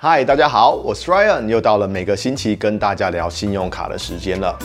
嗨，大家好，我是 Ryan，又到了每个星期跟大家聊信用卡的时间了。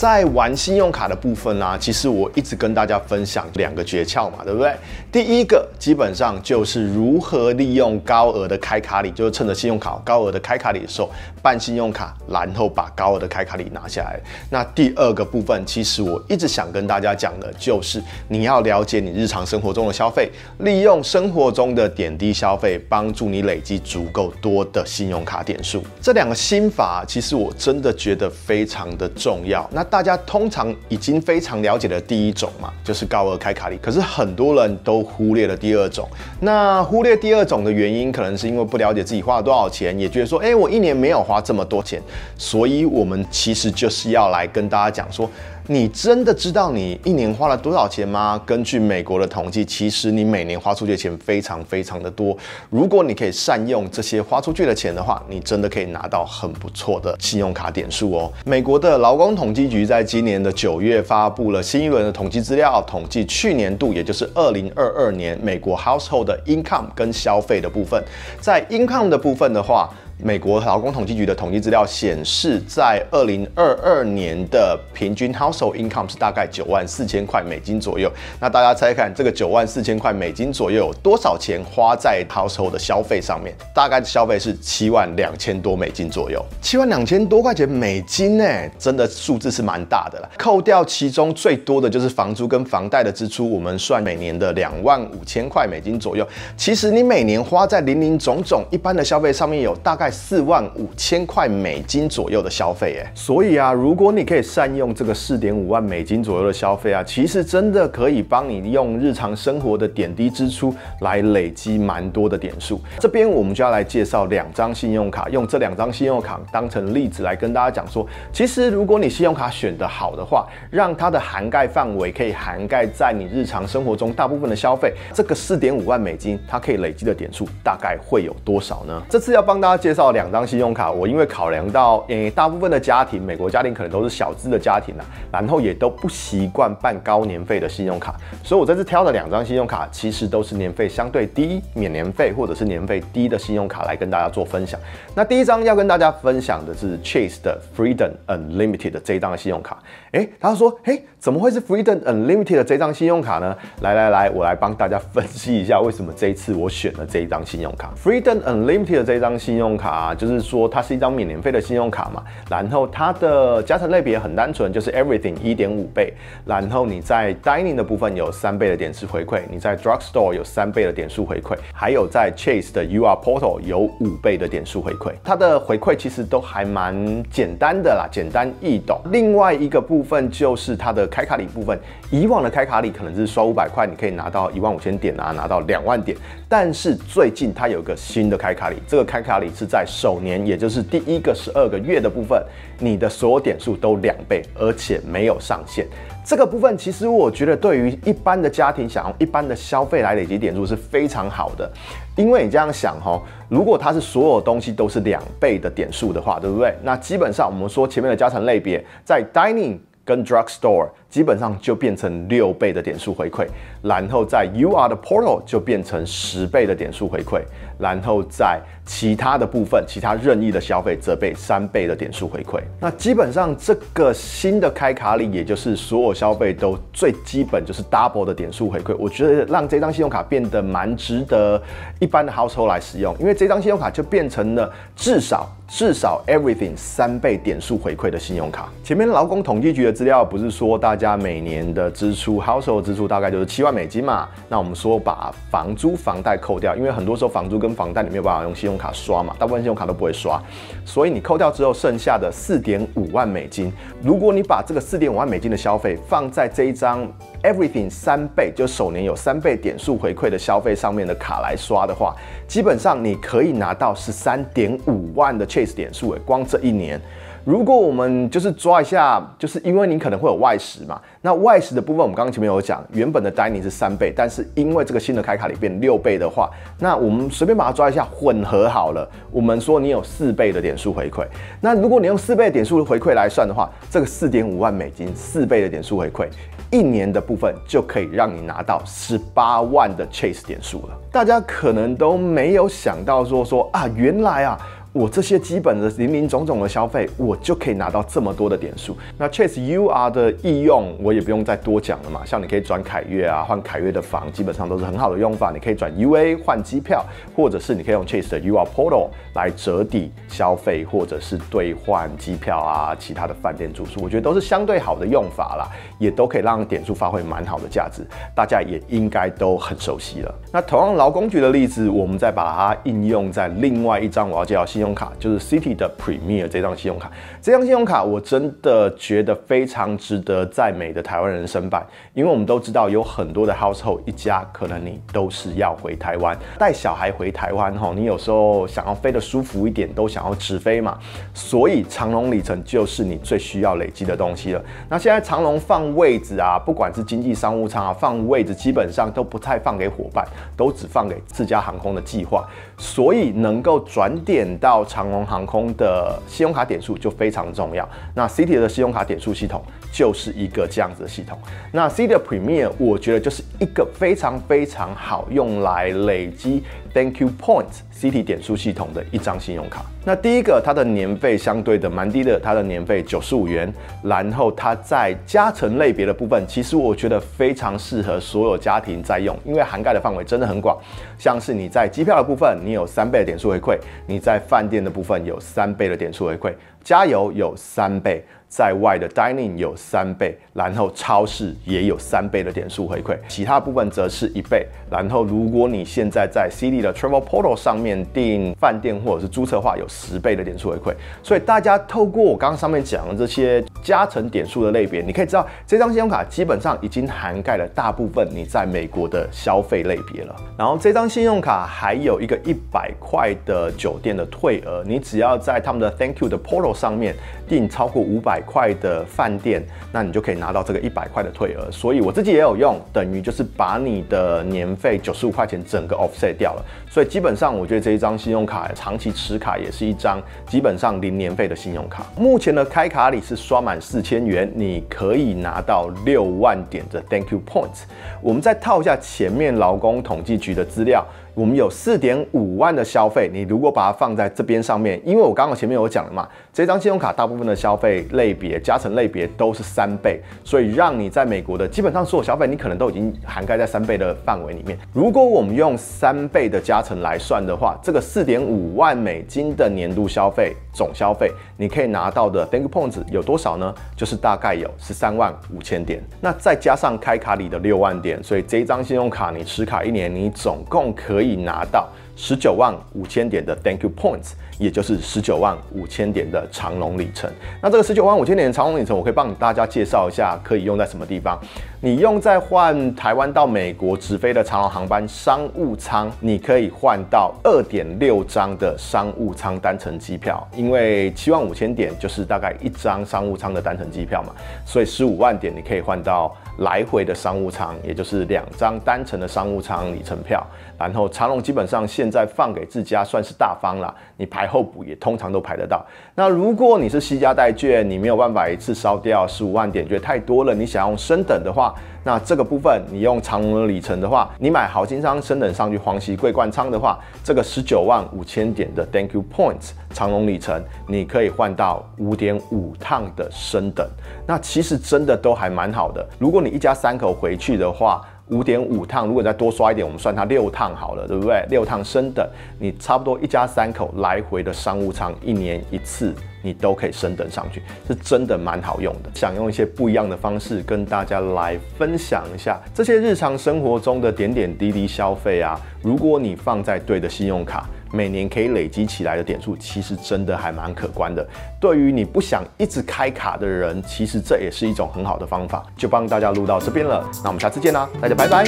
在玩信用卡的部分呢、其实我一直跟大家分享两个诀窍嘛，对不对？第一个基本上就是如何利用高额的开卡礼，就是趁着信用卡高额的开卡礼的时候办信用卡，然后把高额的开卡礼拿下来。那第二个部分，其实我一直想跟大家讲的就是你要了解你日常生活中的消费，利用生活中的点滴消费，帮助你累积足够多的信用卡点数。这两个心法，其实我真的觉得非常的重要。那大家通常已经非常了解的第一种嘛，就是高额开卡礼。可是很多人都忽略了第二种。那忽略第二种的原因，可能是因为不了解自己花了多少钱，也觉得说，哎，我一年没有花这么多钱。所以，我们其实就是要来跟大家讲说。你真的知道你一年花了多少钱吗？根据美国的统计，其实你每年花出去的钱非常非常的多。如果你可以善用这些花出去的钱的话，你真的可以拿到很不错的信用卡点数哦。美国的劳工统计局在今年的九月发布了新一轮的统计资料，统计去年度，也就是二零二二年美国 household 的 income 跟消费的部分。在 income 的部分的话，美国劳工统计局的统计资料显示，在二零二二年的平均 household income 是大概九万四千块美金左右。那大家猜看，这个九万四千块美金左右有多少钱花在 household 的消费上面？大概消费是七万两千多美金左右。七万两千多块钱美金呢，真的数字是蛮大的了。扣掉其中最多的就是房租跟房贷的支出，我们算每年的两万五千块美金左右。其实你每年花在林林总总一般的消费上面有大概。四万五千块美金左右的消费，哎，所以啊，如果你可以善用这个四点五万美金左右的消费啊，其实真的可以帮你用日常生活的点滴支出来累积蛮多的点数。这边我们就要来介绍两张信用卡，用这两张信用卡当成例子来跟大家讲说，其实如果你信用卡选得好的话，让它的涵盖范围可以涵盖在你日常生活中大部分的消费，这个四点五万美金它可以累积的点数大概会有多少呢？这次要帮大家介绍。到两张信用卡，我因为考量到，诶、大部分的家庭，美国家庭可能都是小资的家庭啊，然后也都不习惯办高年费的信用卡，所以我这次挑的两张信用卡，其实都是年费相对低、免年费或者是年费低的信用卡来跟大家做分享。那第一张要跟大家分享的是 Chase 的 Freedom Unlimited 的这一张信用卡。诶，他说，诶，怎么会是 Freedom Unlimited 的这张信用卡呢？来来来，我来帮大家分析一下为什么这一次我选了这一张信用卡。Freedom Unlimited 的这张信用卡。啊，就是说它是一张免年费的信用卡嘛，然后它的加成类别很单纯，就是 Everything 一点五倍，然后你在 Dining 的部分有三倍的点数回馈，你在 Drugstore 有三倍的点数回馈，还有在 Chase 的 UR Portal 有五倍的点数回馈，它的回馈其实都还蛮简单的啦，简单易懂。另外一个部分就是它的开卡礼部分，以往的开卡礼可能是刷五百块，你可以拿到一万五千点啊，拿到两万点，但是最近它有个新的开卡礼，这个开卡礼是在首年，也就是第一个十二个月的部分，你的所有点数都两倍，而且没有上限。这个部分其实我觉得对于一般的家庭想用一般的消费来累积点数是非常好的，因为你这样想哈，如果它是所有东西都是两倍的点数的话，对不对？那基本上我们说前面的加成类别在 Dining 跟 Drugstore 基本上就变成六倍的点数回馈，然后在 UR 的 Portal 就变成十倍的点数回馈，然后在其他的部分，其他任意的消费则被三倍的点数回馈。那基本上这个新的开卡礼，也就是所有消费都最基本就是 double 的点数回馈。我觉得让这张信用卡变得蛮值得一般的 household 来使用，因为这张信用卡就变成了至少至少 everything 三倍点数回馈的信用卡。前面劳工统计局的资料不是说大家每年的支出 household 支出大概就是七万美金嘛？那我们说把房租房贷扣掉，因为很多时候房租跟房贷你没有办法用信用卡刷嘛，大部分信用卡都不会刷，所以你扣掉之后剩下的四点五万美金，如果你把这个四点五万美金的消费放在这一张 Everything 三倍，就首年有三倍点数回馈的消费上面的卡来刷的话，基本上你可以拿到十三点五万的 Chase 点数诶，光这一年。如果我们就是抓一下，就是因为你可能会有外食嘛，那外食的部分我们刚刚前面有讲，原本的 dining 是三倍，但是因为这个新的开卡里变六倍的话，那我们随便把它抓一下混合好了，我们说你有四倍的点数回馈。那如果你用四倍的点数回馈来算的话，这个四点五万美金四倍的点数回馈，一年的部分就可以让你拿到十八万的 Chase 点数了。大家可能都没有想到说说啊，原来啊。我这些基本的林林总总的消费，我就可以拿到这么多的点数。那 Chase UR 的易用，我也不用再多讲了嘛。像你可以转凯悦啊，换凯悦的房，基本上都是很好的用法。你可以转 UA 换机票，或者是你可以用 Chase 的 UR Portal 来折抵消费，或者是兑换机票啊，其他的饭店住宿，我觉得都是相对好的用法啦，也都可以让点数发挥蛮好的价值。大家也应该都很熟悉了。那同样劳工局的例子，我们再把它应用在另外一张我要介绍信用卡，就是 City 的 Premier 这张信用卡。这张信用卡我真的觉得非常值得在美的台湾人申办，因为我们都知道有很多的 household 一家，可能你都是要回台湾带小孩回台湾哈，你有时候想要飞得舒服一点，都想要直飞嘛，所以长荣里程就是你最需要累积的东西了。那现在长荣放位置啊，不管是经济商务舱啊，放位置基本上都不太放给伙伴，都只放给自家航空的计划，所以能够转点到到长龙航空的信用卡点数就非常重要。那 City 的信用卡点数系统就是一个这样子的系统。那 City 的 Premier 我觉得就是一个非常非常好用来累积 Thank You points CT 点数系统的一张信用卡。那第一个，它的年费相对的蛮低的，它的年费九十五元。然后它在加成类别的部分，其实我觉得非常适合所有家庭在用，因为涵盖的范围真的很广。像是你在机票的部分，你有三倍的点数回馈；你在饭店的部分有三倍的点数回馈；加油有三倍。在外的 dining 有三倍，然后超市也有三倍的点数回馈，其他部分则是一倍。然后如果你现在在 Citi 的 Travel Portal 上面订饭店或者是租车的话，有十倍的点数回馈。所以大家透过我刚刚上面讲的这些加成点数的类别，你可以知道这张信用卡基本上已经涵盖了大部分你在美国的消费类别了。然后这张信用卡还有一个一百块的酒店的退额，你只要在他们的 Thank You 的 Portal 上面订超过五百块的饭店，那你就可以拿到这个一百块的退额。所以我自己也有用，等于就是把你的年费九十五块钱整个 offset 掉了。所以基本上我觉得这一张信用卡长期持卡也是一张基本上零年费的信用卡。目前的开卡礼是刷满四千元，你可以拿到六万点的 Thank You Points。我们再套一下前面劳工统计局的资料。我们有四点五万的消费，你如果把它放在这边上面，因为我刚刚前面有讲了嘛，这张信用卡大部分的消费类别、加成类别都是三倍，所以让你在美国的基本上所有消费，你可能都已经涵盖在三倍的范围里面。如果我们用三倍的加成来算的话，这个四点五万美金的年度消费总消费，你可以拿到的 Thank You Points 有多少呢？就是大概有十三万五千点，那再加上开卡里的六万点，所以这张信用卡你持卡一年，你总共可以。可以拿到十九万五千点的 Thank You Points，也就是十九万五千点的长龙里程。那这个十九万五千点的长龙里程，我可以帮大家介绍一下，可以用在什么地方？你用在换台湾到美国直飞的长龙航班商务舱，你可以换到二点六张的商务舱单程机票，因为七万五千点就是大概一张商务舱的单程机票嘛，所以十五万点你可以换到来回的商务舱，也就是两张单程的商务舱里程票。然后长龙基本上现在放给自家算是大方了，你排候补也通常都排得到。那如果你是西家代券，你没有办法一次烧掉十五万点，觉得太多了，你想用升等的话，那这个部分你用长龙的里程的话，你买豪金商升等上去黄旗桂冠仓的话，这个十九万五千点的 Thank You Points 长龙里程，你可以换到五点五趟的升等。那其实真的都还蛮好的。如果你一家三口回去的话，五点五趟，如果再多刷一点，我们算它六趟好了，对不对？六趟升等，你差不多一家三口来回的商务舱，一年一次，你都可以升等上去，是真的蛮好用的。想用一些不一样的方式跟大家来分享一下这些日常生活中的点点滴滴消费啊，如果你放在对的信用卡。每年可以累积起来的点数，其实真的还蛮可观的。对于你不想一直开卡的人，其实这也是一种很好的方法。就帮大家录到这边了，那我们下次见啦，大家拜拜。